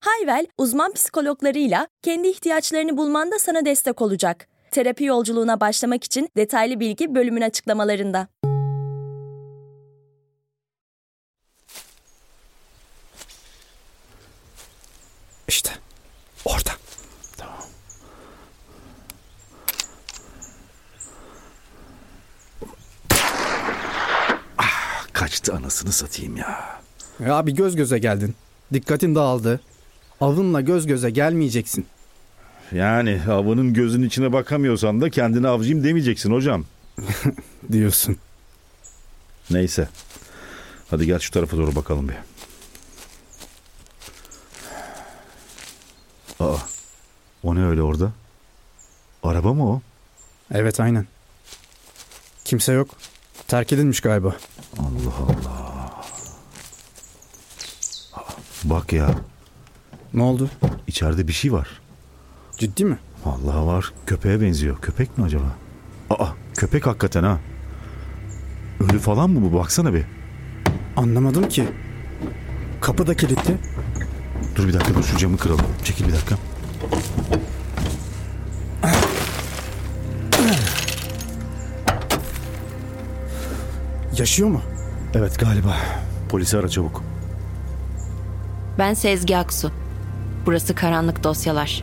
Hayvel, uzman psikologlarıyla kendi ihtiyaçlarını bulmanda sana destek olacak. Terapi yolculuğuna başlamak için detaylı bilgi bölümün açıklamalarında. İşte orada. Kaçtı anasını satayım ya. Ya abi göz göze geldin. Dikkatin dağıldı. Avınla göz göze gelmeyeceksin. Yani avının gözün içine bakamıyorsan da kendine avcıyım demeyeceksin hocam. Diyorsun. Neyse. Hadi gel şu tarafa doğru bakalım bir. Aa, o ne öyle orada? Araba mı o? Evet aynen. Kimse yok. Terk edilmiş galiba. Allah Allah. Bak ya Ne oldu? içeride bir şey var. Ciddi mi? Vallahi var. Köpeğe benziyor. Köpek mi acaba? Aa köpek hakikaten ha. Ölü falan mı bu? Baksana bir. Anlamadım ki. Kapı da kilitli. Dur bir dakika dur şu camı kıralım. Çekil bir dakika. Yaşıyor mu? Evet galiba. Polisi ara çabuk. Ben Sezgi Aksu. Burası Karanlık Dosyalar.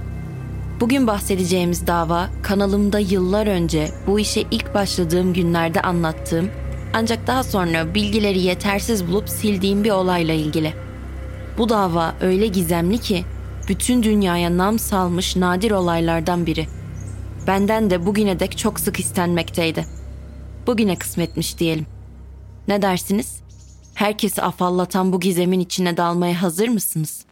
Bugün bahsedeceğimiz dava kanalımda yıllar önce bu işe ilk başladığım günlerde anlattığım ancak daha sonra bilgileri yetersiz bulup sildiğim bir olayla ilgili. Bu dava öyle gizemli ki bütün dünyaya nam salmış nadir olaylardan biri. Benden de bugüne dek çok sık istenmekteydi. Bugüne kısmetmiş diyelim. Ne dersiniz? Herkesi afallatan bu gizemin içine dalmaya hazır mısınız?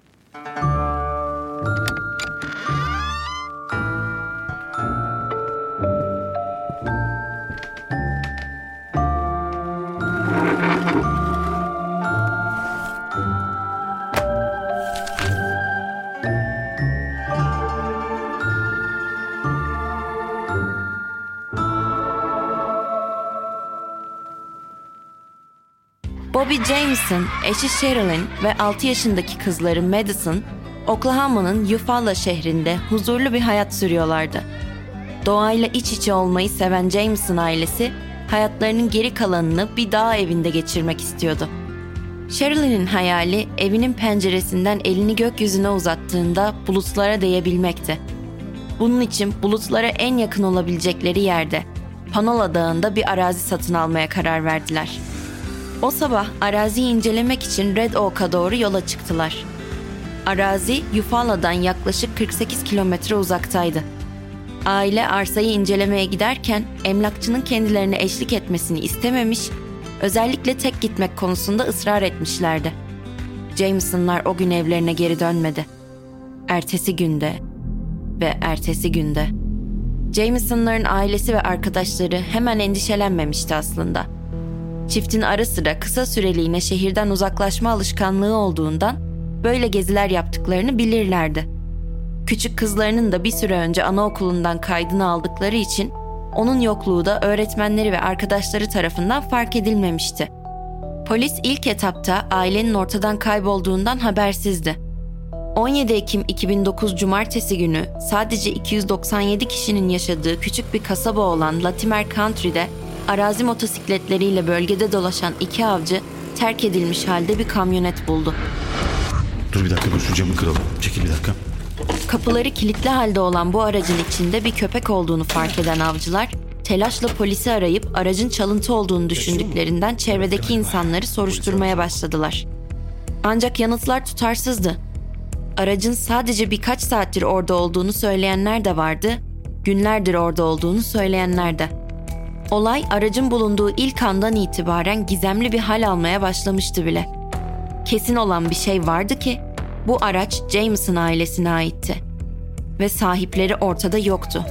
Bobby Jameson, eşi Sherilyn ve 6 yaşındaki kızları Madison, Oklahoma'nın Eufaula şehrinde huzurlu bir hayat sürüyorlardı. Doğayla iç içe olmayı seven Jameson ailesi, hayatlarının geri kalanını bir dağ evinde geçirmek istiyordu. Sherilyn'in hayali evinin penceresinden elini gökyüzüne uzattığında bulutlara değebilmekti. Bunun için bulutlara en yakın olabilecekleri yerde, Panola Dağı'nda bir arazi satın almaya karar verdiler. O sabah araziyi incelemek için Red Oak'a doğru yola çıktılar. Arazi Eufaula'dan yaklaşık 48 kilometre uzaktaydı. Aile arsayı incelemeye giderken emlakçının kendilerine eşlik etmesini istememiş, özellikle tek gitmek konusunda ısrar etmişlerdi. Jameson'lar o gün evlerine geri dönmedi. Ertesi günde ve ertesi günde. Jameson'ların ailesi ve arkadaşları hemen endişelenmemişti aslında. Çiftin ara sıra kısa süreliğine şehirden uzaklaşma alışkanlığı olduğundan böyle geziler yaptıklarını bilirlerdi. Küçük kızlarının da bir süre önce anaokulundan kaydını aldıkları için onun yokluğu da öğretmenleri ve arkadaşları tarafından fark edilmemişti. Polis ilk etapta ailenin ortadan kaybolduğundan habersizdi. 17 Ekim 2009 Cumartesi günü sadece 297 kişinin yaşadığı küçük bir kasaba olan Latimer Country'de arazi motosikletleriyle bölgede dolaşan iki avcı terk edilmiş halde bir kamyonet buldu. Dur bir dakika dur şu camı kıralım. Çekil bir dakika. Kapıları kilitli halde olan bu aracın içinde bir köpek olduğunu fark eden avcılar, telaşla polisi arayıp aracın çalıntı olduğunu düşündüklerinden çevredeki insanları soruşturmaya başladılar. Ancak yanıtlar tutarsızdı. Aracın sadece birkaç saattir orada olduğunu söyleyenler de vardı, günlerdir orada olduğunu söyleyenler de. Olay aracın bulunduğu ilk andan itibaren gizemli bir hal almaya başlamıştı bile. Kesin olan bir şey vardı ki bu araç Jameson ailesine aitti ve sahipleri ortada yoktu.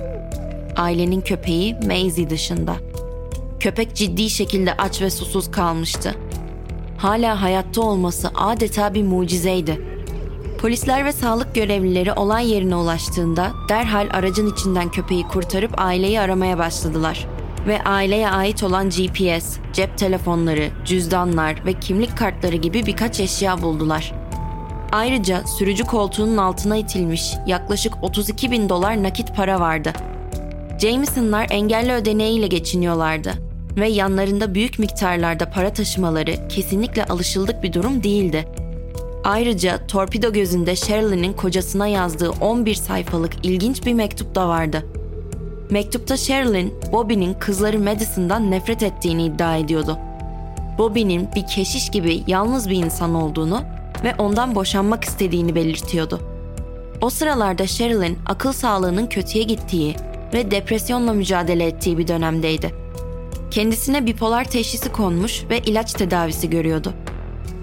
ailenin köpeği Maisie dışında. Köpek ciddi şekilde aç ve susuz kalmıştı. Hala hayatta olması adeta bir mucizeydi. Polisler ve sağlık görevlileri olay yerine ulaştığında derhal aracın içinden köpeği kurtarıp aileyi aramaya başladılar. Ve aileye ait olan GPS, cep telefonları, cüzdanlar ve kimlik kartları gibi birkaç eşya buldular. Ayrıca sürücü koltuğunun altına itilmiş yaklaşık 32 bin dolar nakit para vardı. Jameson'lar engelli ödeneğiyle geçiniyorlardı ve yanlarında büyük miktarlarda para taşımaları kesinlikle alışıldık bir durum değildi. Ayrıca torpido gözünde Sherilyn'in kocasına yazdığı 11 sayfalık ilginç bir mektup da vardı. Mektupta Sherilyn, Bobby'nin kızları Madison'dan nefret ettiğini iddia ediyordu. Bobby'nin bir keşiş gibi yalnız bir insan olduğunu ve ondan boşanmak istediğini belirtiyordu. O sıralarda Sherilyn akıl sağlığının kötüye gittiği ve depresyonla mücadele ettiği bir dönemdeydi. Kendisine bipolar teşhisi konmuş ve ilaç tedavisi görüyordu.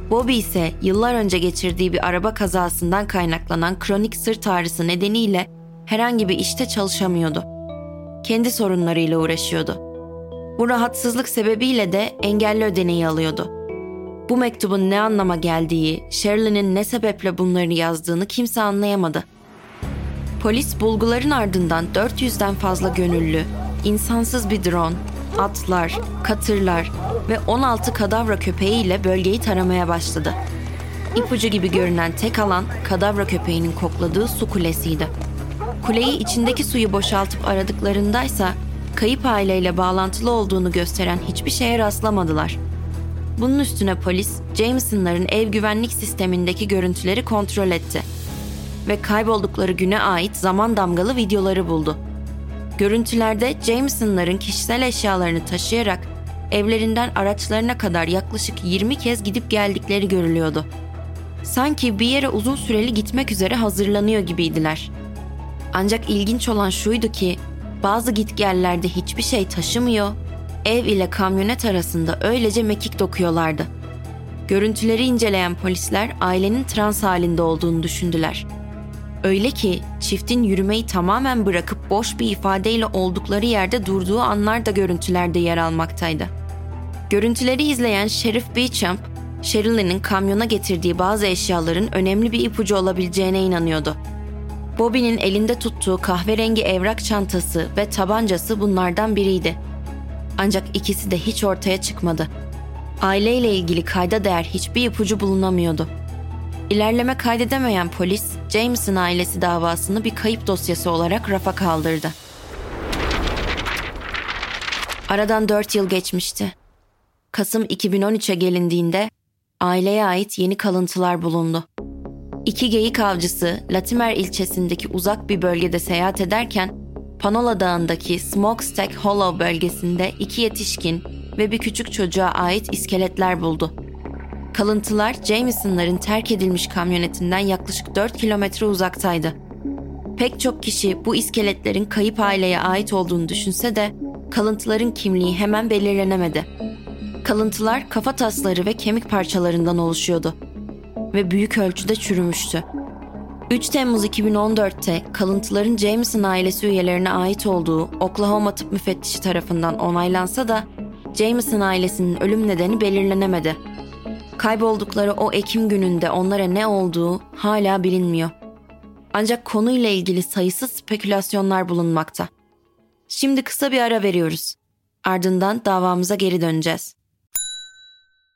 Bobby ise yıllar önce geçirdiği bir araba kazasından kaynaklanan kronik sırt ağrısı nedeniyle herhangi bir işte çalışamıyordu. Kendi sorunlarıyla uğraşıyordu. Bu rahatsızlık sebebiyle de engelli ödeneği alıyordu. Bu mektubun ne anlama geldiği, Shirley'nin ne sebeple bunları yazdığını kimse anlayamadı. Polis bulguların ardından 400'den fazla gönüllü, insansız bir drone, atlar, katırlar ve 16 kadavra köpeğiyle bölgeyi taramaya başladı. İpucu gibi görünen tek alan kadavra köpeğinin kokladığı su kulesiydi. Kuleyi içindeki suyu boşaltıp aradıklarındaysa kayıp aileyle bağlantılı olduğunu gösteren hiçbir şeye rastlamadılar. Bunun üstüne polis Jameson'ların ev güvenlik sistemindeki görüntüleri kontrol etti ve kayboldukları güne ait zaman damgalı videoları buldu. Görüntülerde Jameson'ların kişisel eşyalarını taşıyarak evlerinden araçlarına kadar yaklaşık 20 kez gidip geldikleri görülüyordu. Sanki bir yere uzun süreli gitmek üzere hazırlanıyor gibiydiler. Ancak ilginç olan şuydu ki bazı gitgellerde hiçbir şey taşımıyor, ev ile kamyonet arasında öylece mekik dokuyorlardı. Görüntüleri inceleyen polisler ailenin trans halinde olduğunu düşündüler. Öyle ki çiftin yürümeyi tamamen bırakıp boş bir ifadeyle oldukları yerde durduğu anlar da görüntülerde yer almaktaydı. Görüntüleri izleyen Sheriff Beechamp, Sherilyn'in kamyona getirdiği bazı eşyaların önemli bir ipucu olabileceğine inanıyordu. Bobby'nin elinde tuttuğu kahverengi evrak çantası ve tabancası bunlardan biriydi. Ancak ikisi de hiç ortaya çıkmadı. Aileyle ilgili kayda değer hiçbir ipucu bulunamıyordu. İlerleme kaydedemeyen polis, Jameson ailesi davasını bir kayıp dosyası olarak rafa kaldırdı. Aradan 4 yıl geçmişti. Kasım 2013'e gelindiğinde aileye ait yeni kalıntılar bulundu. İki geyik avcısı Latimer ilçesindeki uzak bir bölgede seyahat ederken Panola Dağı'ndaki Smokestack Hollow bölgesinde iki yetişkin ve bir küçük çocuğa ait iskeletler buldu. Kalıntılar Jameson'ların terk edilmiş kamyonetinden yaklaşık 4 kilometre uzaktaydı. Pek çok kişi bu iskeletlerin kayıp aileye ait olduğunu düşünse de kalıntıların kimliği hemen belirlenemedi. Kalıntılar kafa tasları ve kemik parçalarından oluşuyordu ve büyük ölçüde çürümüştü. 3 Temmuz 2014'te kalıntıların Jameson ailesi üyelerine ait olduğu Oklahoma tıp müfettişi tarafından onaylansa da Jameson ailesinin ölüm nedeni belirlenemedi. Kayboldukları o Ekim gününde onlara ne olduğu hala bilinmiyor. Ancak konuyla ilgili sayısız spekülasyonlar bulunmakta. Şimdi kısa bir ara veriyoruz. Ardından davamıza geri döneceğiz.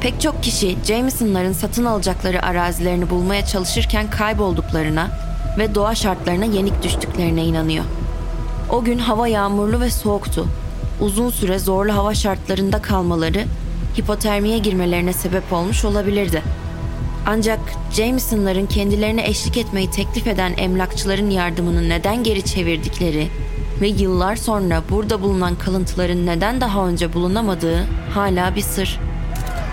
Pek çok kişi Jameson'ların satın alacakları arazilerini bulmaya çalışırken kaybolduklarına ve doğa şartlarına yenik düştüklerine inanıyor. O gün hava yağmurlu ve soğuktu. Uzun süre zorlu hava şartlarında kalmaları hipotermiye girmelerine sebep olmuş olabilirdi. Ancak Jameson'ların kendilerine eşlik etmeyi teklif eden emlakçıların yardımını neden geri çevirdikleri ve yıllar sonra burada bulunan kalıntıların neden daha önce bulunamadığı hala bir sır.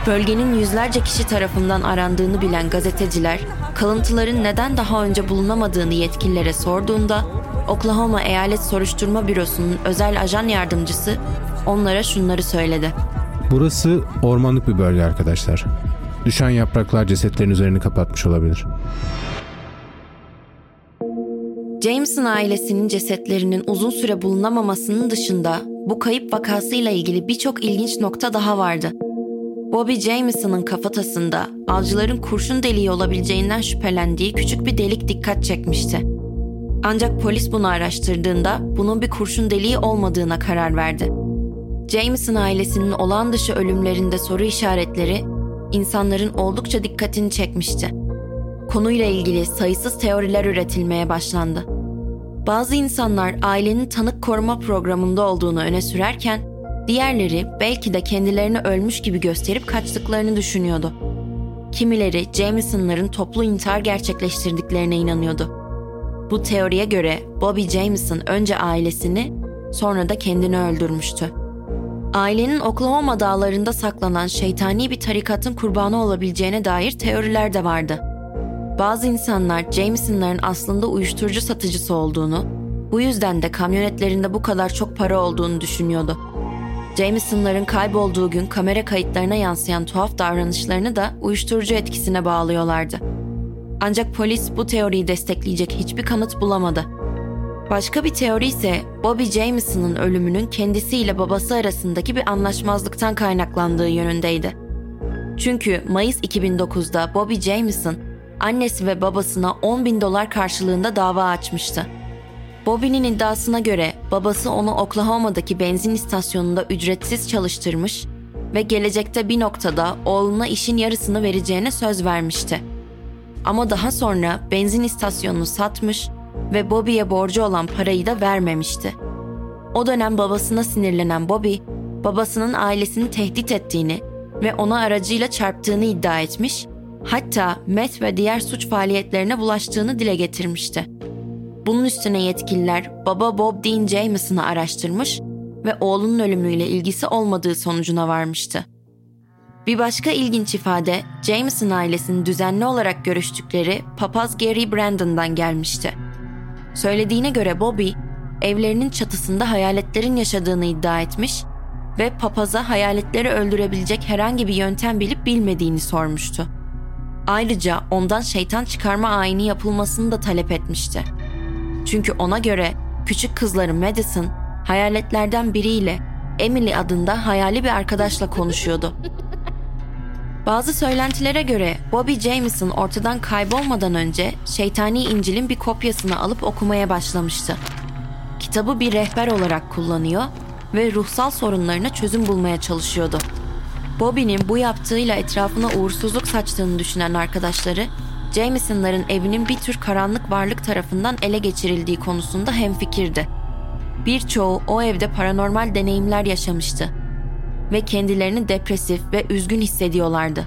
Bölgenin yüzlerce kişi tarafından arandığını bilen gazeteciler, kalıntıların neden daha önce bulunamadığını yetkililere sorduğunda, Oklahoma Eyalet Soruşturma Bürosu'nun özel ajan yardımcısı onlara şunları söyledi. Burası ormanlık bir bölge arkadaşlar. Düşen yapraklar cesetlerin üzerini kapatmış olabilir. Jameson ailesinin cesetlerinin uzun süre bulunamamasının dışında bu kayıp vakasıyla ilgili birçok ilginç nokta daha vardı. Bobby Jameson'ın kafatasında avcıların kurşun deliği olabileceğinden şüphelendiği küçük bir delik dikkat çekmişti. Ancak polis bunu araştırdığında bunun bir kurşun deliği olmadığına karar verdi. Jameson ailesinin olağan dışı ölümlerinde soru işaretleri insanların oldukça dikkatini çekmişti. Konuyla ilgili sayısız teoriler üretilmeye başlandı. Bazı insanlar ailenin tanık koruma programında olduğunu öne sürerken, diğerleri belki de kendilerini ölmüş gibi gösterip kaçtıklarını düşünüyordu. Kimileri Jameson'ların toplu intihar gerçekleştirdiklerine inanıyordu. Bu teoriye göre Bobby Jameson önce ailesini, sonra da kendini öldürmüştü. Ailenin Oklahoma dağlarında saklanan şeytani bir tarikatın kurbanı olabileceğine dair teoriler de vardı. Bazı insanlar Jameson'ların aslında uyuşturucu satıcısı olduğunu, bu yüzden de kamyonetlerinde bu kadar çok para olduğunu düşünüyordu. Jameson'ların kaybolduğu gün kamera kayıtlarına yansıyan tuhaf davranışlarını da uyuşturucu etkisine bağlıyorlardı. Ancak polis bu teoriyi destekleyecek hiçbir kanıt bulamadı. Başka bir teori ise Bobby Jameson'ın ölümünün kendisiyle babası arasındaki bir anlaşmazlıktan kaynaklandığı yönündeydi. Çünkü Mayıs 2009'da Bobby Jameson, annesi ve babasına 10 bin dolar karşılığında dava açmıştı. Bobby'nin iddiasına göre babası onu Oklahoma'daki benzin istasyonunda ücretsiz çalıştırmış ve gelecekte bir noktada oğluna işin yarısını vereceğine söz vermişti. Ama daha sonra benzin istasyonunu satmış ve Bobby'ye borcu olan parayı da vermemişti. O dönem babasına sinirlenen Bobby, babasının ailesini tehdit ettiğini ve ona aracıyla çarptığını iddia etmiş, hatta meth ve diğer suç faaliyetlerine bulaştığını dile getirmişti. Bunun üstüne yetkililer baba Bob Dean Jameson'ı araştırmış ve oğlunun ölümüyle ilgisi olmadığı sonucuna varmıştı. Bir başka ilginç ifade Jameson ailesinin düzenli olarak görüştükleri papaz Gary Brandon'dan gelmişti. Söylediğine göre Bobby, evlerinin çatısında hayaletlerin yaşadığını iddia etmiş ve papaza hayaletleri öldürebilecek herhangi bir yöntem bilip bilmediğini sormuştu. Ayrıca ondan şeytan çıkarma ayini yapılmasını da talep etmişti. Çünkü ona göre küçük kızları Madison hayaletlerden biriyle Emily adında hayali bir arkadaşla konuşuyordu. Bazı söylentilere göre Bobby Jameson ortadan kaybolmadan önce Şeytani İncil'in bir kopyasını alıp okumaya başlamıştı. Kitabı bir rehber olarak kullanıyor ve ruhsal sorunlarına çözüm bulmaya çalışıyordu. Bobby'nin bu yaptığıyla etrafına uğursuzluk saçtığını düşünen arkadaşları, Jameson'ların evinin bir tür karanlık varlık tarafından ele geçirildiği konusunda hemfikirdi. Birçoğu o evde paranormal deneyimler yaşamıştı ve kendilerini depresif ve üzgün hissediyorlardı.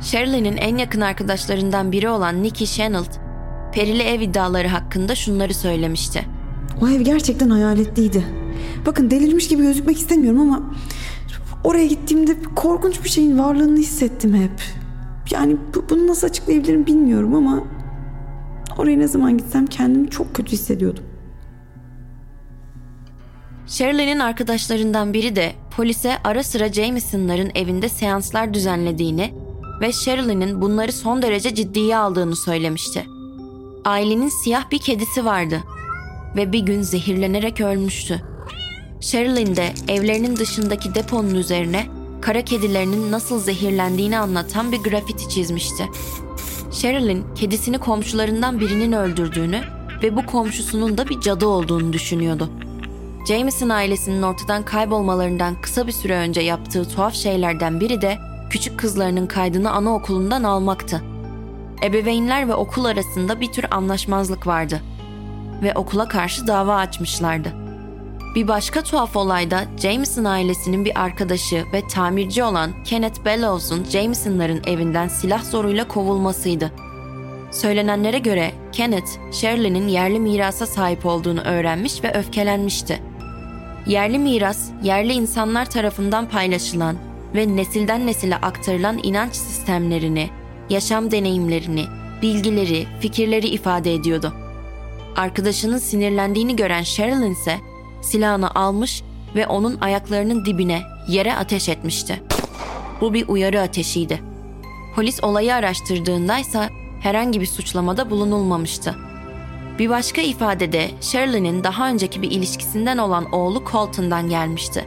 Shirley'nin en yakın arkadaşlarından biri olan Nikki Chenault, perili ev iddiaları hakkında şunları söylemişti. O ev gerçekten hayaletliydi. Bakın delirmiş gibi gözükmek istemiyorum ama oraya gittiğimde korkunç bir şeyin varlığını hissettim hep. Yani bu, bunu nasıl açıklayabilirim bilmiyorum ama oraya ne zaman gitsem kendimi çok kötü hissediyordum. Shirley'nin arkadaşlarından biri de polise ara sıra Jameson'ların evinde seanslar düzenlediğini ve Shirley'nin bunları son derece ciddiye aldığını söylemişti. Ailenin siyah bir kedisi vardı ve bir gün zehirlenerek ölmüştü. Sherilyn de evlerinin dışındaki deponun üzerine kara kedilerinin nasıl zehirlendiğini anlatan bir grafiti çizmişti. Sherilyn kedisini komşularından birinin öldürdüğünü ve bu komşusunun da bir cadı olduğunu düşünüyordu. Jameson ailesinin ortadan kaybolmalarından kısa bir süre önce yaptığı tuhaf şeylerden biri de küçük kızlarının kaydını anaokulundan almaktı. Ebeveynler ve okul arasında bir tür anlaşmazlık vardı ve okula karşı dava açmışlardı. Bir başka tuhaf olay da Jameson ailesinin bir arkadaşı ve tamirci olan Kenneth Bellows'un Jameson'ların evinden silah zoruyla kovulmasıydı. Söylenenlere göre Kenneth, Shirley'nin yerli mirasa sahip olduğunu öğrenmiş ve öfkelenmişti. Yerli miras, yerli insanlar tarafından paylaşılan ve nesilden nesile aktarılan inanç sistemlerini, yaşam deneyimlerini, bilgileri, fikirleri ifade ediyordu. Arkadaşının sinirlendiğini gören Sherilyn ise silahını almış ve onun ayaklarının dibine, yere ateş etmişti. Bu bir uyarı ateşiydi. Polis olayı araştırdığında ise herhangi bir suçlamada bulunulmamıştı. Bir başka ifadede Shirley'nin daha önceki bir ilişkisinden olan oğlu Colton'dan gelmişti.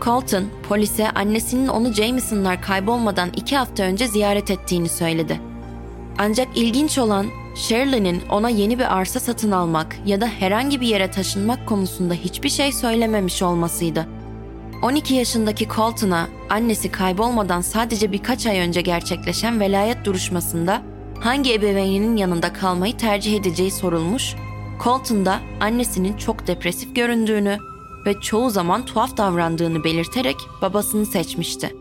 Colton, polise annesinin onu Jameson'lar kaybolmadan iki hafta önce ziyaret ettiğini söyledi. Ancak ilginç olan Shirley'nin ona yeni bir arsa satın almak ya da herhangi bir yere taşınmak konusunda hiçbir şey söylememiş olmasıydı. 12 yaşındaki Colton'a annesi kaybolmadan sadece birkaç ay önce gerçekleşen velayet duruşmasında hangi ebeveyninin yanında kalmayı tercih edeceği sorulmuş, Colton da annesinin çok depresif göründüğünü ve çoğu zaman tuhaf davrandığını belirterek babasını seçmişti.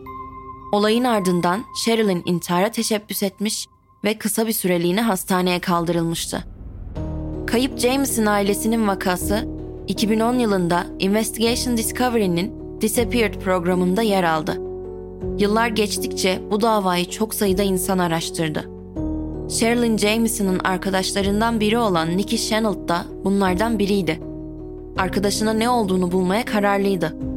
Olayın ardından Sherilyn intihara teşebbüs etmiş ve kısa bir süreliğine hastaneye kaldırılmıştı. Kayıp Jameson ailesinin vakası 2010 yılında Investigation Discovery'nin Disappeared programında yer aldı. Yıllar geçtikçe bu davayı çok sayıda insan araştırdı. Sherilyn Jameson'ın arkadaşlarından biri olan Nikki Chenault da bunlardan biriydi. Arkadaşına ne olduğunu bulmaya kararlıydı.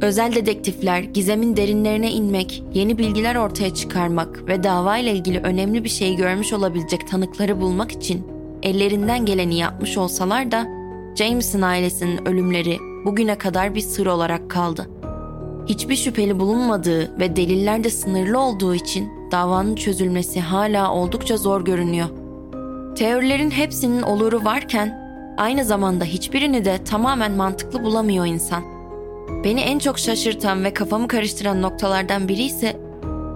Özel dedektifler gizemin derinlerine inmek, yeni bilgiler ortaya çıkarmak ve davayla ilgili önemli bir şey görmüş olabilecek tanıkları bulmak için ellerinden geleni yapmış olsalar da Jameson ailesinin ölümleri bugüne kadar bir sır olarak kaldı. Hiçbir şüpheli bulunmadığı ve deliller de sınırlı olduğu için davanın çözülmesi hala oldukça zor görünüyor. Teorilerin hepsinin oluru varken aynı zamanda hiçbirini de tamamen mantıklı bulamıyor insan. Beni en çok şaşırtan ve kafamı karıştıran noktalardan biri ise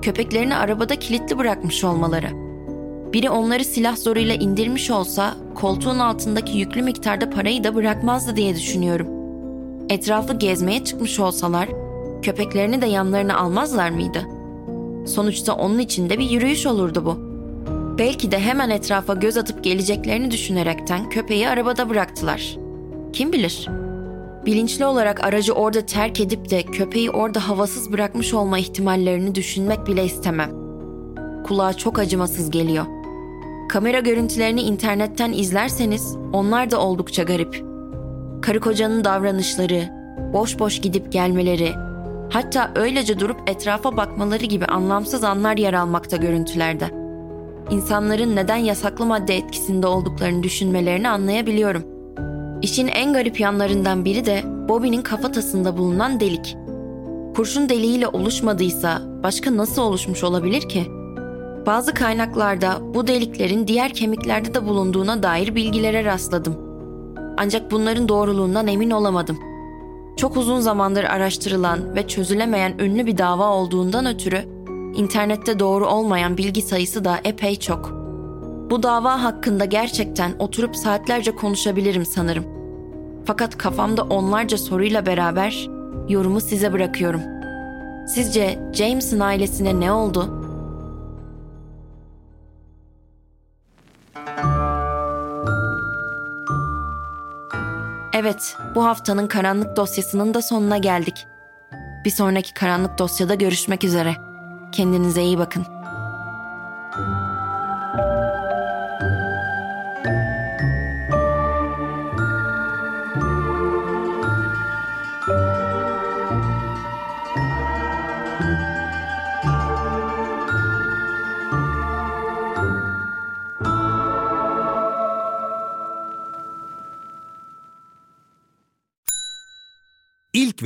köpeklerini arabada kilitli bırakmış olmaları. Biri onları silah zoruyla indirmiş olsa koltuğun altındaki yüklü miktarda parayı da bırakmazdı diye düşünüyorum. Etrafı gezmeye çıkmış olsalar köpeklerini de yanlarına almazlar mıydı? Sonuçta onun için de bir yürüyüş olurdu bu. Belki de hemen etrafa göz atıp geleceklerini düşünerekten köpeği arabada bıraktılar. Kim bilir? Bilinçli olarak aracı orada terk edip de köpeği orada havasız bırakmış olma ihtimallerini düşünmek bile istemem. Kulağa çok acımasız geliyor. Kamera görüntülerini internetten izlerseniz onlar da oldukça garip. Karı kocanın davranışları, boş boş gidip gelmeleri, hatta öylece durup etrafa bakmaları gibi anlamsız anlar yer almakta görüntülerde. İnsanların neden yasaklı madde etkisinde olduklarını düşünmelerini anlayabiliyorum. İşin en garip yanlarından biri de Bobby'nin kafatasında bulunan delik. Kurşun deliğiyle oluşmadıysa başka nasıl oluşmuş olabilir ki? Bazı kaynaklarda bu deliklerin diğer kemiklerde de bulunduğuna dair bilgilere rastladım. Ancak bunların doğruluğundan emin olamadım. Çok uzun zamandır araştırılan ve çözülemeyen ünlü bir dava olduğundan ötürü internette doğru olmayan bilgi sayısı da epey çok. Bu dava hakkında gerçekten oturup saatlerce konuşabilirim sanırım. Fakat kafamda onlarca soruyla beraber yorumu size bırakıyorum. Sizce James'in ailesine ne oldu? Evet, bu haftanın karanlık dosyasının da sonuna geldik. Bir sonraki karanlık dosyada görüşmek üzere. Kendinize iyi bakın.